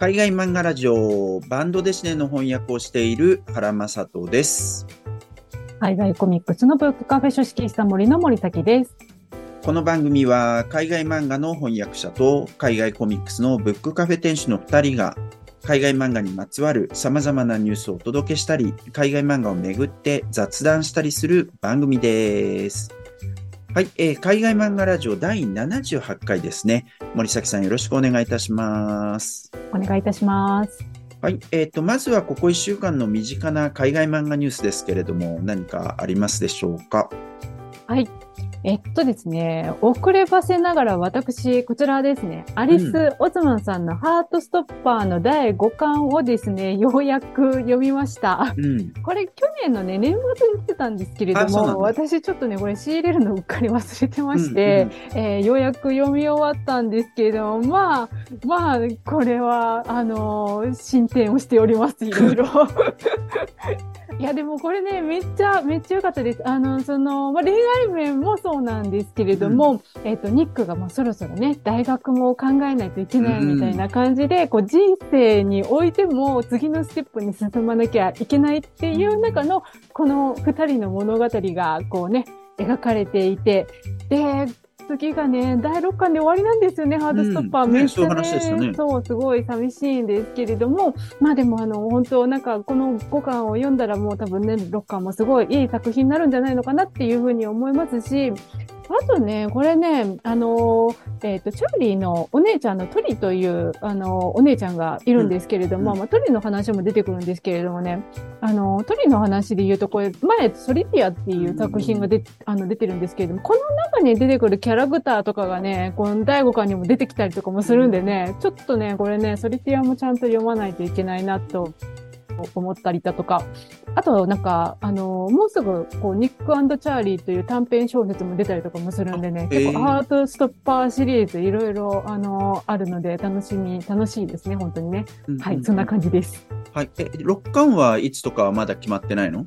海外漫画ラジオバンドデシネの翻訳をしている原正人です。海外コミックスのブックカフェ書式した森の森崎です。この番組は海外漫画の翻訳者と海外コミックスのブックカフェ店主の2人が海外漫画にまつわる様々なニュースをお届けしたり、海外漫画をめぐって雑談したりする番組です。はい、えー海外漫画ラジオ第78回ですね。森崎さんよろしくお願いいたします。お願いいたします。はい、えっ、と、まずはここ1週間の身近な海外漫画ニュースですけれども、何かありますでしょうか？はい。えっとですね、遅ればせながら私、こちらですね、アリス・オズマンさんのハートストッパーの第5巻をですね、ようやく読みました。うん。これ去年のね、年末に言ってたんですけれども、だ私ちょっとね、これ仕入れるのうっかり忘れてまして、えーようやく読み終わったんですけれども、まあ、まあ、これは、あのー進展をしております、いろいろ。いや、でもこれね、めっちゃ、めっちゃ良かったです。あの、その、まあ、恋愛面もそうなんですけれども、えっ、と、ニックがもうそろそろね、大学も考えないといけないみたいな感じで、こう、人生においても次のステップに進まなきゃいけないっていう中の、この二人の物語が、こうね、描かれていて、で、次がね、第6巻で終わりなんですよね、ハードストッパー。うん。ねめっちゃそういう話でしたね。そう、すごい寂しいんですけれども、まあでもあの、本当なんかこの5巻を読んだらもう多分ね、6巻もすごいいい作品になるんじゃないのかなっていうふうに思いますし、あとね、これね、あの、えっ、と、チャーリーのお姉ちゃんのトリという、あの、お姉ちゃんがいるんですけれども、うんまあ、トリの話も出てくるんですけれどもね、あの、トリの話で言うと、これ、前、ソリティアっていう作品がで、あの、出てるんですけれども、この中に出てくるキャラクターとかがね、この第5巻にも出てきたりとかもするんでね、ちょっとね、これね、ソリティアもちゃんと読まないといけないなと思ったりだとか、あと、なんか、あの、もうすぐ、こう、ニックチャーリーという短編小説も出たりとかもするんでね、結構、ハートストッパーシリーズ、いろいろ、あの、あるので、楽しみ、楽しいですね、本当にね。はい、そんな感じです。はい。え、6巻はいつとかはまだ決まってないの？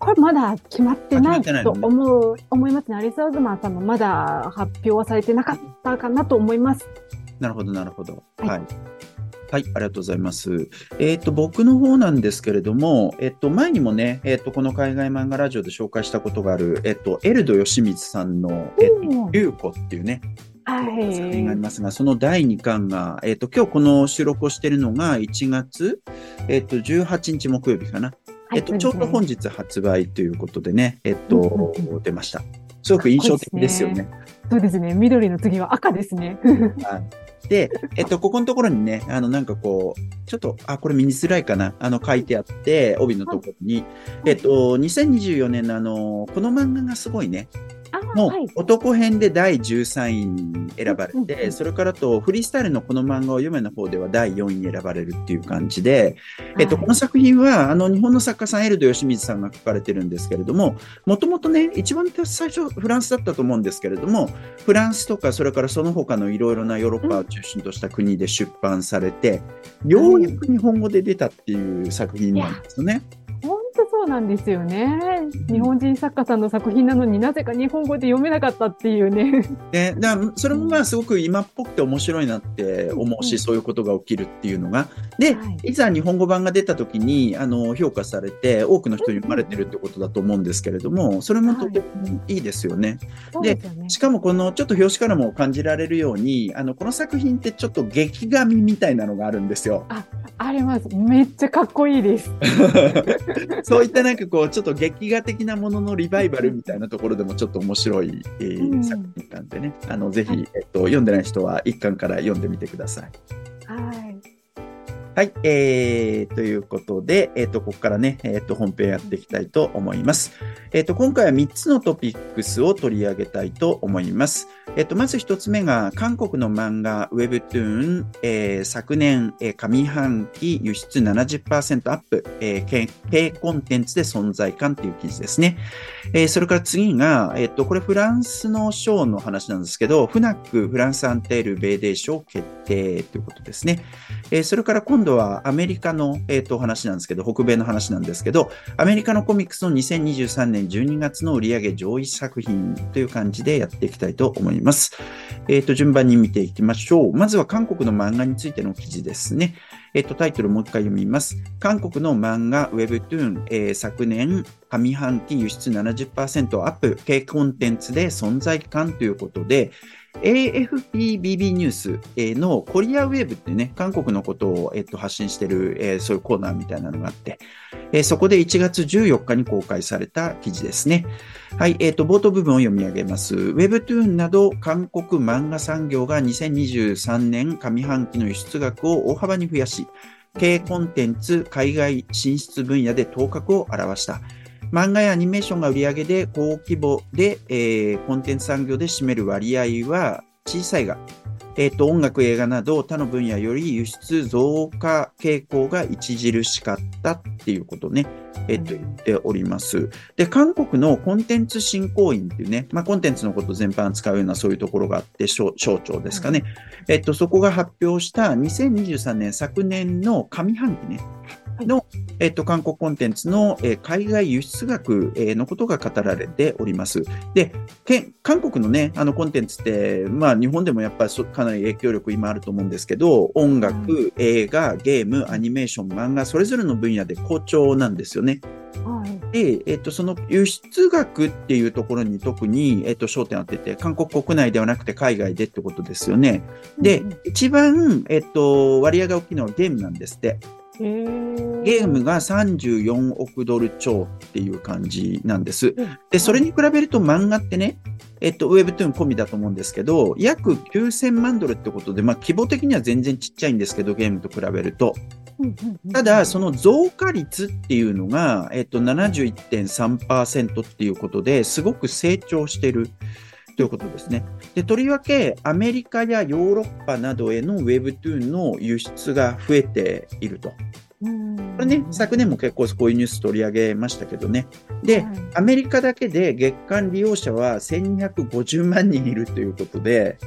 これまだ決まってないとないの思う、思いますね。アリス・オズマンさんもまだ発表はされてなかったかなと思います。なるほど、なるほど。はいはい。はい、ありがとうございます。えっ、と、僕の方なんですけれども、えっ、と、前にもね、えっ、と、この海外漫画ラジオで紹介したことがある、えっ、と、エルド義満さんの、えっ、と、おー龍子っていうね、は作品がありい。ますが、その第2巻が、えっ、と、今日この収録をしているのが1月、えっ、と、18日木曜日かな。はいえっ、と、ちょうど本日発売ということでね、えっ、うんうんとう、出ました。すごく印象的ですよね。そうですね。緑の次は赤ですね。はい。で、えっと、ここのところにね、あの、なんかこう、ちょっと、あ、これ見にづらいかな、あの、書いてあって、帯のところに、えっと、2024年のあの、この漫画がすごいね、あのはい。男編で第13位に選ばれて、んそれからと、フリースタイルのこの漫画を読めの方では第4位に選ばれるっていう感じで、えっと、はいこの作品は、あの、日本の作家さん、エルド義水さんが書かれてるんですけれども、もともとね、一番最初、フランスだったと思うんですけれども、フランスとか、それからその他のいろいろなヨーロッパを中心とした国で出版されて、ようやく日本語で出たっていう作品なんですよね。本当そうなんですよね。日本人作家さんの作品なのになぜか日本語で読めなかったっていうね。で、だからそれもまあすごく今っぽくて面白いなって思うし、うんそういうことが起きるっていうのが。で、はいいざ日本語版が出た時に、あの、評価されて、多くの人に読まれてるってことだと思うんですけれども、それもとてもいいですよね。そうでね。しかもこのちょっと表紙からも感じられるように、あの、この作品ってちょっと劇画みみたいなのがあるんですよ。あります。めっちゃかっこいいです。そういったなんかこう、ちょっと劇画的なもののリバイバルみたいなところでもちょっと面白い、えーうん作品なんでね、あの、ぜひ、はいえっと、読んでない人は一巻から読んでみてください。はい。はい、えー、ということで、えっ、と、ここからね、えっ、と、本編やっていきたいと思います。えっ、と、今回は3つのトピックスを取り上げたいと思います。えっ、と、まず1つ目が、韓国の漫画、ウェブトゥーン、えー昨年、えー上半期輸出70%アップ、えー、K- K コンテンツで存在感っていう記事ですね。えーそれから次が、えっ、と、これフランスの賞の話なんですけど、フナックフランスアンテール米デー賞決定ということですね。えーそれから今今度はアメリカの、えっ、と、話なんですけど、北米の話なんですけど、アメリカのコミックスの2023年12月の売上上位作品という感じでやっていきたいと思います。えっ、と、順番に見ていきましょう。まずは韓国の漫画についての記事ですね。えっと、タイトルもう一回読みます。韓国の漫画 Webtoon、えー、昨年上半期輸出70%アップ、軽コンテンツで存在感ということで、AFPBB ニュースのコリアウェーブってね、韓国のことを、えっと、発信してる、えー、そういうコーナーみたいなのがあって、えー、そこで1月14日に公開された記事ですね。はい、えっ、ー、と、冒頭部分を読み上げます。Webtoon など韓国漫画産業が2023年上半期の輸出額を大幅に増やし、軽コンテンツ海外進出分野で頭角を現した。漫画やアニメーションが売り上げで高規模で、えー、コンテンツ産業で占める割合は小さいが、えっ、ー、と、音楽、映画など他の分野より輸出増加傾向が著しかったっていうことね、えっ、ー、と、言っております。で、韓国のコンテンツ振興員っていうね、まあ、コンテンツのこと全般使うようなそういうところがあって、省庁ですかね。えっ、と、そこが発表した2023年昨年の上半期ね、の、えっと、韓国コンテンツの、え海外輸出額、えのことが語られております。で、け韓国のね、あのコンテンツって、まあ日本でもやっぱりかなり影響力今あると思うんですけど、音楽、映画、ゲーム、アニメーション、漫画、それぞれの分野で好調なんですよね。はい、で、えっと、その輸出額っていうところに特に、えっと、焦点を当てて、韓国国内ではなくて海外でってことですよね。で、うん、一番、えっと、割合が大きいのはゲームなんですって。ゲームが34億ドル超っていう感じなんです。で、それに比べると漫画ってね、えっと、ウェブトゥーン込みだと思うんですけど、約9000万ドルってことで、まあ、規模的には全然ちっちゃいんですけど、ゲームと比べると。ただ、その増加率っていうのが、えっと、71.3%っていうことですごく成長してる。ということですね。で、とりわけ、アメリカやヨーロッパなどへの Webtoon の輸出が増えていると。これね、昨年も結構こういうニュース取り上げましたけどね。で、はい、アメリカだけで月間利用者は1250万人いるということで、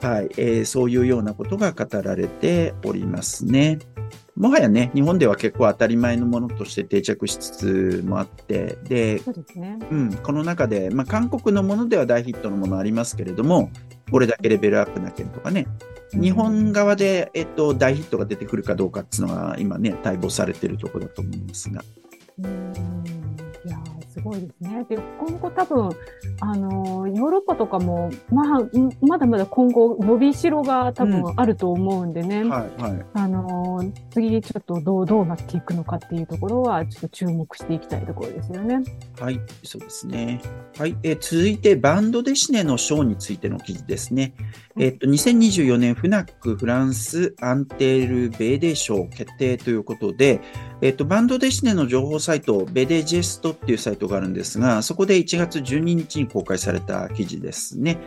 はい、えー、そういうようなことが語られておりますね。もはやね、日本では結構当たり前のものとして定着しつつもあって、で、ですね。うん、この中で、まあ、韓国のものでは大ヒットのものありますけれども、これだけレベルアップな件とかね、日本側で、えっと、大ヒットが出てくるかどうかっていうのが、今ね、待望されているところだと思いますが。うんすごいですね。で、今後多分、あの、ヨーロッパとかも、まあ、まだまだ今後、伸びしろが多分あると思うんでね。うん、はい、はい。あの、次ちょっとどう、どうなっていくのかっていうところは、ちょっと注目していきたいところですよね。はい、そうですね。はい、えー、続いて、バンドデシネのショーについての記事ですね。えっと、2024年フナックフランスアンテールベーデ賞決定ということで、えっと、バンドデシネの情報サイト、ベデジェストっていうサイトがあるんですが、そこで1月12日に公開された記事ですね。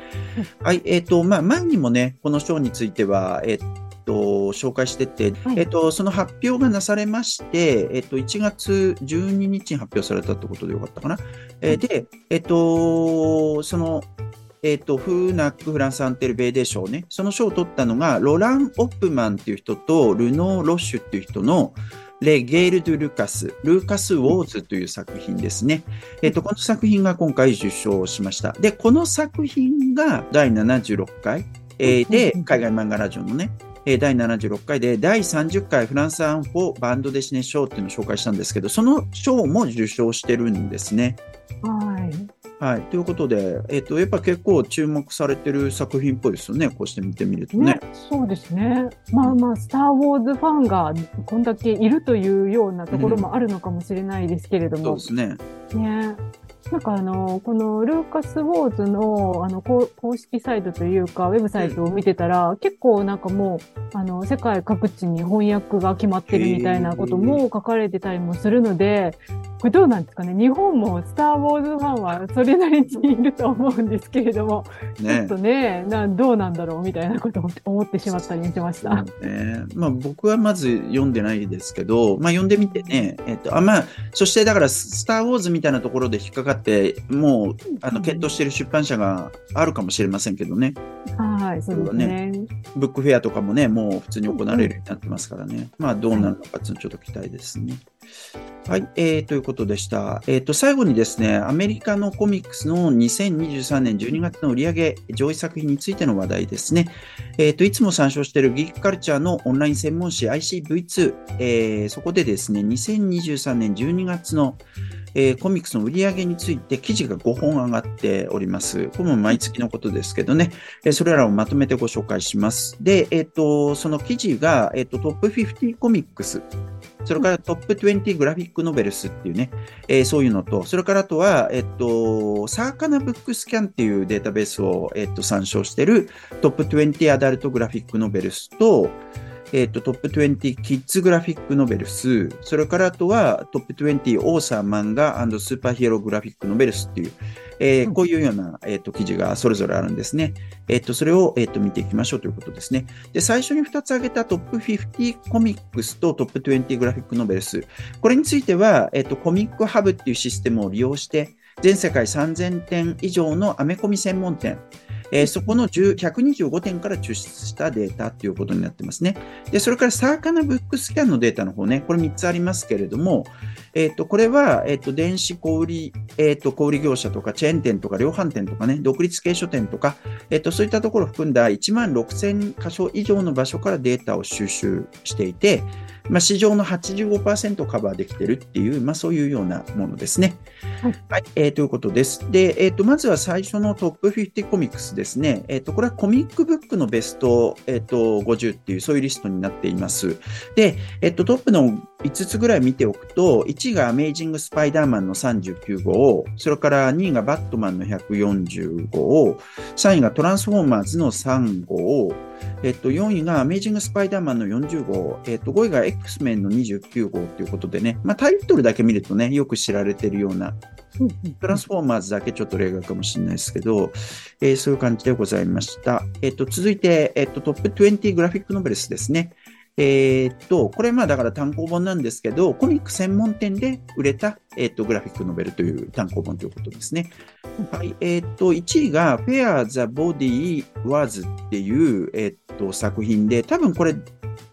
はい、えっと、まあ、前にもね、この賞については、えっと、紹介してて、はい、えっと、その発表がなされまして、えっと、1月12日に発表されたってことでよかったかな。えで、えっと、その、えっ、ー、と、フーナック・フランス・アンテル・ベーデ賞ね。その賞を取ったのが、ロラン・オップマンっていう人と、ルノー・ロッシュっていう人の、レ・ゲール・ドゥ・ルカス、ルーカス・ウォーズという作品ですね。えっ、ー、と、この作品が今回受賞しました。で、この作品が第76回、えー、で、海外漫画ラジオのね、第76回で第30回フランスアンフォバンドデシネ賞っていうのを紹介したんですけど、その賞も受賞してるんですね。はい。はい。ということで、えっ、ー、と、やっぱ結構注目されてる作品っぽいですよね。こうして見てみるとね。ねそうですね。まあまあ、スター・ウォーズファンがこんだけいるというようなところもあるのかもしれないですけれども。うん、そうですね。ね。なんかあの、このルーカス・ウォーズのあの公式サイトというか、ウェブサイトを見てたら、うん、結構なんかもう、あの、世界各地に翻訳が決まってるみたいなことも書かれてたりもするので、これどうなんですかね？日本もスター・ウォーズファンはそれなりにいると思うんですけれども、ね、ちょっとねなどうなんだろうみたいなことを思ってしまったりしました。ねまあ、僕はまず読んでないですけど、まあ、読んでみてね、えっとあまあ、そしてだからスター・ウォーズみたいなところで引っかかってもうあの検討している出版社があるかもしれませんけどね。はい、そうですね。ブックフェアとかもね、もう普通に行われるようになってますからね。まあ、どうなるのかちょっと期待ですね。はい、えー、ということでした。えっ、ー、と、最後にですね、アメリカのコミックスの2023年12月の売上上位作品についての話題ですね。えっ、ー、と、いつも参照しているギークカルチャーのオンライン専門誌 ICV2、えー、そこでですね、2023年12月のえー、コミックスの売り上げについて記事が5本上がっております。これも毎月のことですけどね、えー、それらをまとめてご紹介します。で、えっ、ー、と、その記事が、えっ、と、トップ50コミックス、それからトップ20グラフィックノベルスっていうね、えそういうのと、それからあとは、えっ、と、サーカナブックスキャンっていうデータベースを、えっ、と、参照してるトップ20アダルトグラフィックノベルスと、えっ、ー、と、トップ20キッズグラフィックノベルス、それからあとはトップ20オーサー漫画スーパーヒーローグラフィックノベルスっていう、えー、こういうような、えっ、ー、と、記事がそれぞれあるんですね。えっ、と、それを、えっ、と、見ていきましょうということですね。で、最初に2つ挙げたトップ50コミックスとトップ20グラフィックノベルス。これについては、えっ、と、コミックハブっていうシステムを利用して、全世界3000点以上のアメコミ専門店、えー、そこの125点から抽出したデータということになってますね。で、それからサーカナブックスキャンのデータの方ね、これ3つありますけれども、えっ、ー、と、これは、えっ、ー、と、電子小売、えっ、と、小売業者とか、チェーン店とか、量販店とかね、独立系書店とか、えっ、と、そういったところを含んだ1万6000箇所以上の場所からデータを収集していて、まあ、市場の85%カバーできてるっていう、まあ、そういうようなものですね。はい、はい、えー、ということです。で、えーと、まずは最初のトップ50コミックスですね。えーと、これはコミックブックのベスト、えーと、50っていう、そういうリストになっています。で、えー、とトップの5つぐらい見ておくと、1位がアメイジング・スパイダーマンの39号、それから2位がバットマンの145号、3位がトランスフォーマーズの3号、えっと、4位がアメイジング・スパイダーマンの40号、えっと、5位が X メンの29号ということでね、まあ、タイトルだけ見るとね、よく知られているような、トランスフォーマーズだけちょっと例外かもしれないですけど、えー、そういう感じでございました。えっと、続いて、えっと、トップ20グラフィックノベルスですね。えー、っと、これまあだから単行本なんですけど、コミック専門店で売れた、えー、っと、グラフィックノベルという単行本ということですね。はい。えー、っと、1位が Fair the Body Was っていう、えっと、作品で、多分これ、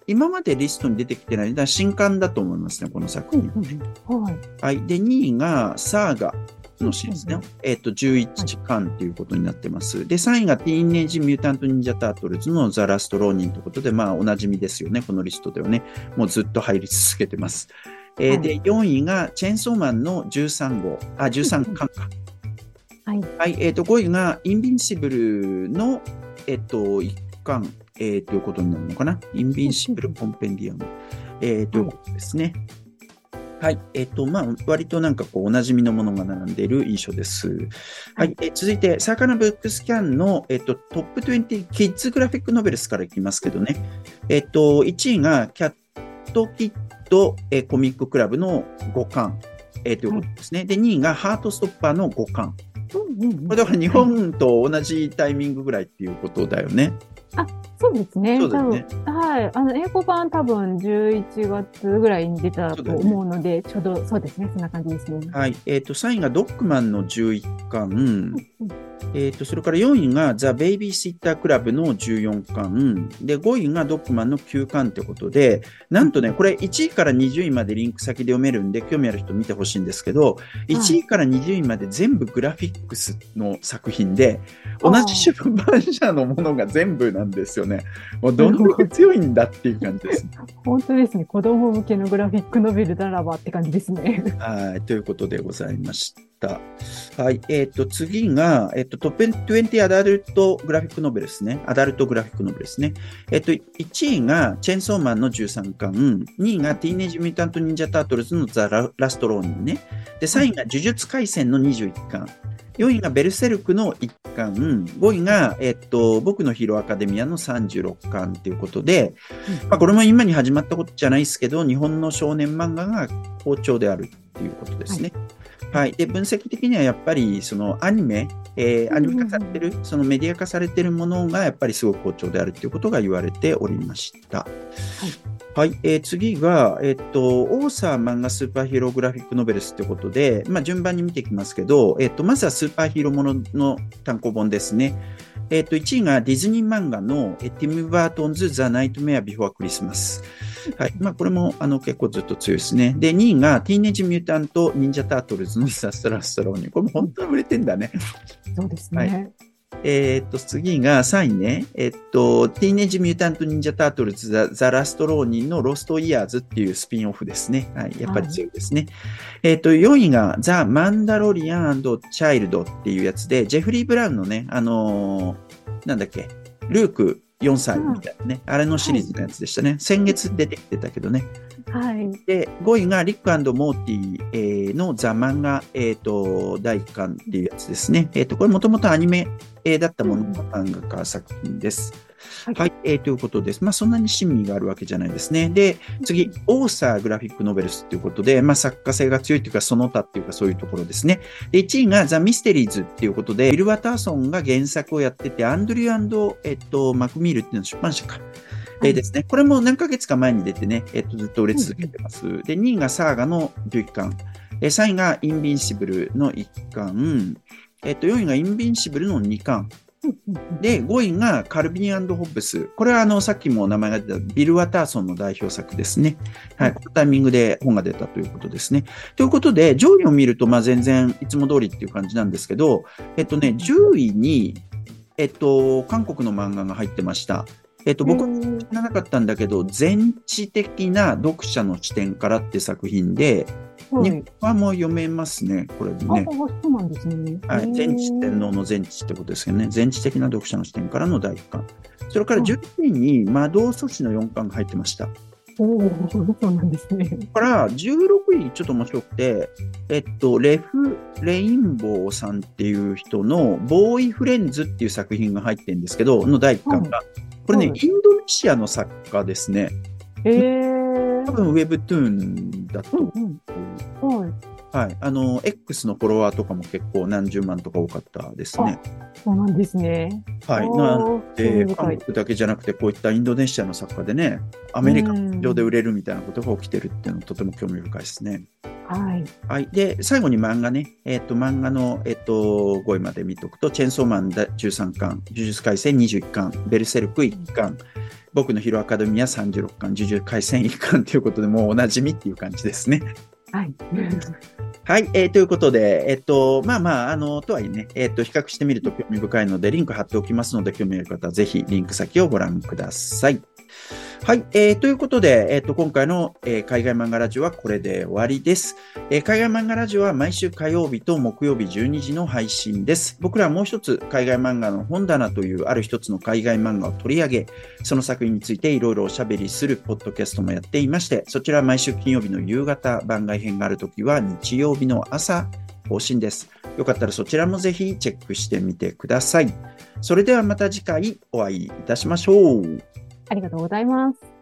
今までリストに出てきてない、だ新刊だと思いますね、この作品。はい。はい。で、2位がサーガのシですね。えっ、ー、と、11時間ということになってます。で、3位がティーンエイジ・ミュータント・ニンジャ・タートルズのザ・ラスト・ローニンということで、まあ、おなじみですよね。このリストではね。もうずっと入り続けてます。えー、で、4位がチェンソーマンの13号、あ、13巻か。はい。はい、えっ、ー、と、5位がインビンシブルの、えっ、ー、と、1巻、えー、ということになるのかな。インビンシブル・コンペンディアム、えー、ということですね。はい。えっ、と、まあ、割となんかこう、おなじみのものが並んでいる印象です。はい。え続いて、サーカナブックスキャンの、えっ、と、トップ20キッズグラフィックノベルスからいきますけどね。えっ、と、1位がキャットキット、えコミッククラブの5巻、えー、ということですね。で、2位がハートストッパーの5巻。これだから日本と同じタイミングぐらいっていうことだよね。あ、そうですね。そうねはい。あの、英語版多分11月ぐらいに出たと思うので、ね、ちょうどそうですね。そんな感じですね。はい。えっ、ー、と、3位がドッグマンの11巻。うんえっ、ー、と、それから4位がザ・ベイビーシッタークラブの14巻。で、5位がドッグマンの9巻ってことで、なんとね、これ1位から20位までリンク先で読めるんで、興味ある人見てほしいんですけど、1位から20位まで全部グラフィックスの作品で、同じ出版社のものが全部なんですよね。もうどんだけ強いんだっていう感じです。本当ですね。子供向けのグラフィックノベルならばって感じですね。はい。ということでございました。はい。えっ、ー、と、次が、えっ、ー、と、トップ20アダルトグラフィックノベルですね。アダルトグラフィックノベルですね。えっ、ー、と、1位がチェンソーマンの13巻、2位がティーネージ・ミュータント・ニンジャ・タートルズのザ・ラスト・ローニンね。で、3位が呪術廻戦の21巻。4位がベルセルクの1巻、5位が、えっと、僕のヒーローアカデミアの36巻ということで、まあ、これも今に始まったことじゃないですけど、日本の少年漫画が好調であるっていうことですね。はい。で、分析的にはやっぱり、そのアニメ、えー、アニメ化されてる、そのメディア化されてるものがやっぱりすごく好調であるっていうことが言われておりました。はいはい、えー、次が、えっ、と、 author manga superhero graphic novels ということで、まあ、順番に見ていきますけど、えっ、と、まずはスーパーヒーローものの単行本ですね。えっ、と、1位がディズニー漫画の Tim Burton's The Nightmare Before Christmas。はい。まあ、これも、あの、結構ずっと強いですね。で、2位が、 Teenage Mutant Ninja Turtles の The Last Ronin これも本当に売れてんだね。そうですね。はいえっと、次が3位ね。えっと、ティーネージ・ミュータント・ニンジャ・タートルズ・ザ・ザラスト・ローニンのロスト・イヤーズっていうスピンオフですね。はい。やっぱり強いですね。はい、えっと、4位がザ・マンダロリアンチャイルドっていうやつで、ジェフリー・ブラウンのね、あのー、なんだっけ、ルーク4歳みたいなね、あれのシリーズのやつでしたね。先月出てきてたけどね。はい。で、5位がリックモーティのザ・漫画、えっ、ー、と、第1巻っていうやつですね。えっ、ー、と、これもともとアニメだったものの漫画家作品です。はい、はい、えー、ということです。まあ、そんなに親身があるわけじゃないですね。で、次、オーサーグラフィックノベルスということで、まあ、作家性が強いというか、その他っていうか、そういうところですね。で、1位がザ・ミステリーズっていうことで、ビル・ワターソンが原作をやってて、アンドリューえっと、マクミールっていうのは出版社か。えー、ですね、これも何ヶ月か前に出てね、えっと、ずっと売れ続けてます。で、2位がサーガの11巻。え3位がインビンシブルの1巻。えっと、4位がインビンシブルの2巻。で、5位がカルビンホッブス。これはあの、さっきも名前が出たビル・ワターソンの代表作ですね。はい。このタイミングで本が出たということですね。ということで、上位を見ると、まあ全然いつも通りっていう感じなんですけど、えっとね、10位に、えっと、韓国の漫画が入ってました。えっと、僕は知らなかったんだけど、全知的な読者の視点からって作品で、はい、日本も読めますね、これでね。そうなんですね。はい。全知天皇の全知ってことですけどね。全知的な読者の視点からの第一巻。それから10位に魔導阻止の4巻が入ってました。おお、そうなんですね。から16位ちょっと面白くて、えっと、レフ・レインボーさんっていう人のボーイフレンズっていう作品が入ってるんですけど、の第1巻が。はいこれね、はい、インドネシアの作家ですね。えー、多分ウェブトゥーンだと。うんうん、はい。はい。あの、X のフォロワーとかも結構何十万とか多かったですね。そうなんですね。はい。なんで、韓国だけじゃなくて、こういったインドネシアの作家でね、アメリカ上で売れるみたいなことが起きてるっていうのはとても興味深いですね。はい。はい。で、最後に漫画ね。えっ、ー、と、漫画の、えっ、ー、と、5位まで見とくと、チェンソーマン13巻、呪術廻戦21巻、ベルセルク1巻、僕のヒロアカデミア36巻、呪術廻戦1巻ということで、もうおなじみっていう感じですね。はい。はい、えー、ということで、えっと、まあまあ、あの、とはいえね、えっと、比較してみると興味深いので、リンク貼っておきますので、興味ある方はぜひリンク先をご覧ください。はい、えー、ということで、え、ー、と、今回の、えー、海外漫画ラジオはこれで終わりです、えー、海外漫画ラジオは毎週火曜日と木曜日12時の配信です。僕らはもう一つ、海外漫画の本棚というある一つの海外漫画を取り上げ、その作品についていろいろおしゃべりするポッドキャストもやっていまして、そちらは毎週金曜日の夕方、番外編があるときは日曜日の朝、更新です。よかったらそちらもぜひチェックしてみてください。それではまた次回お会いいたしましょう。ありがとうございます。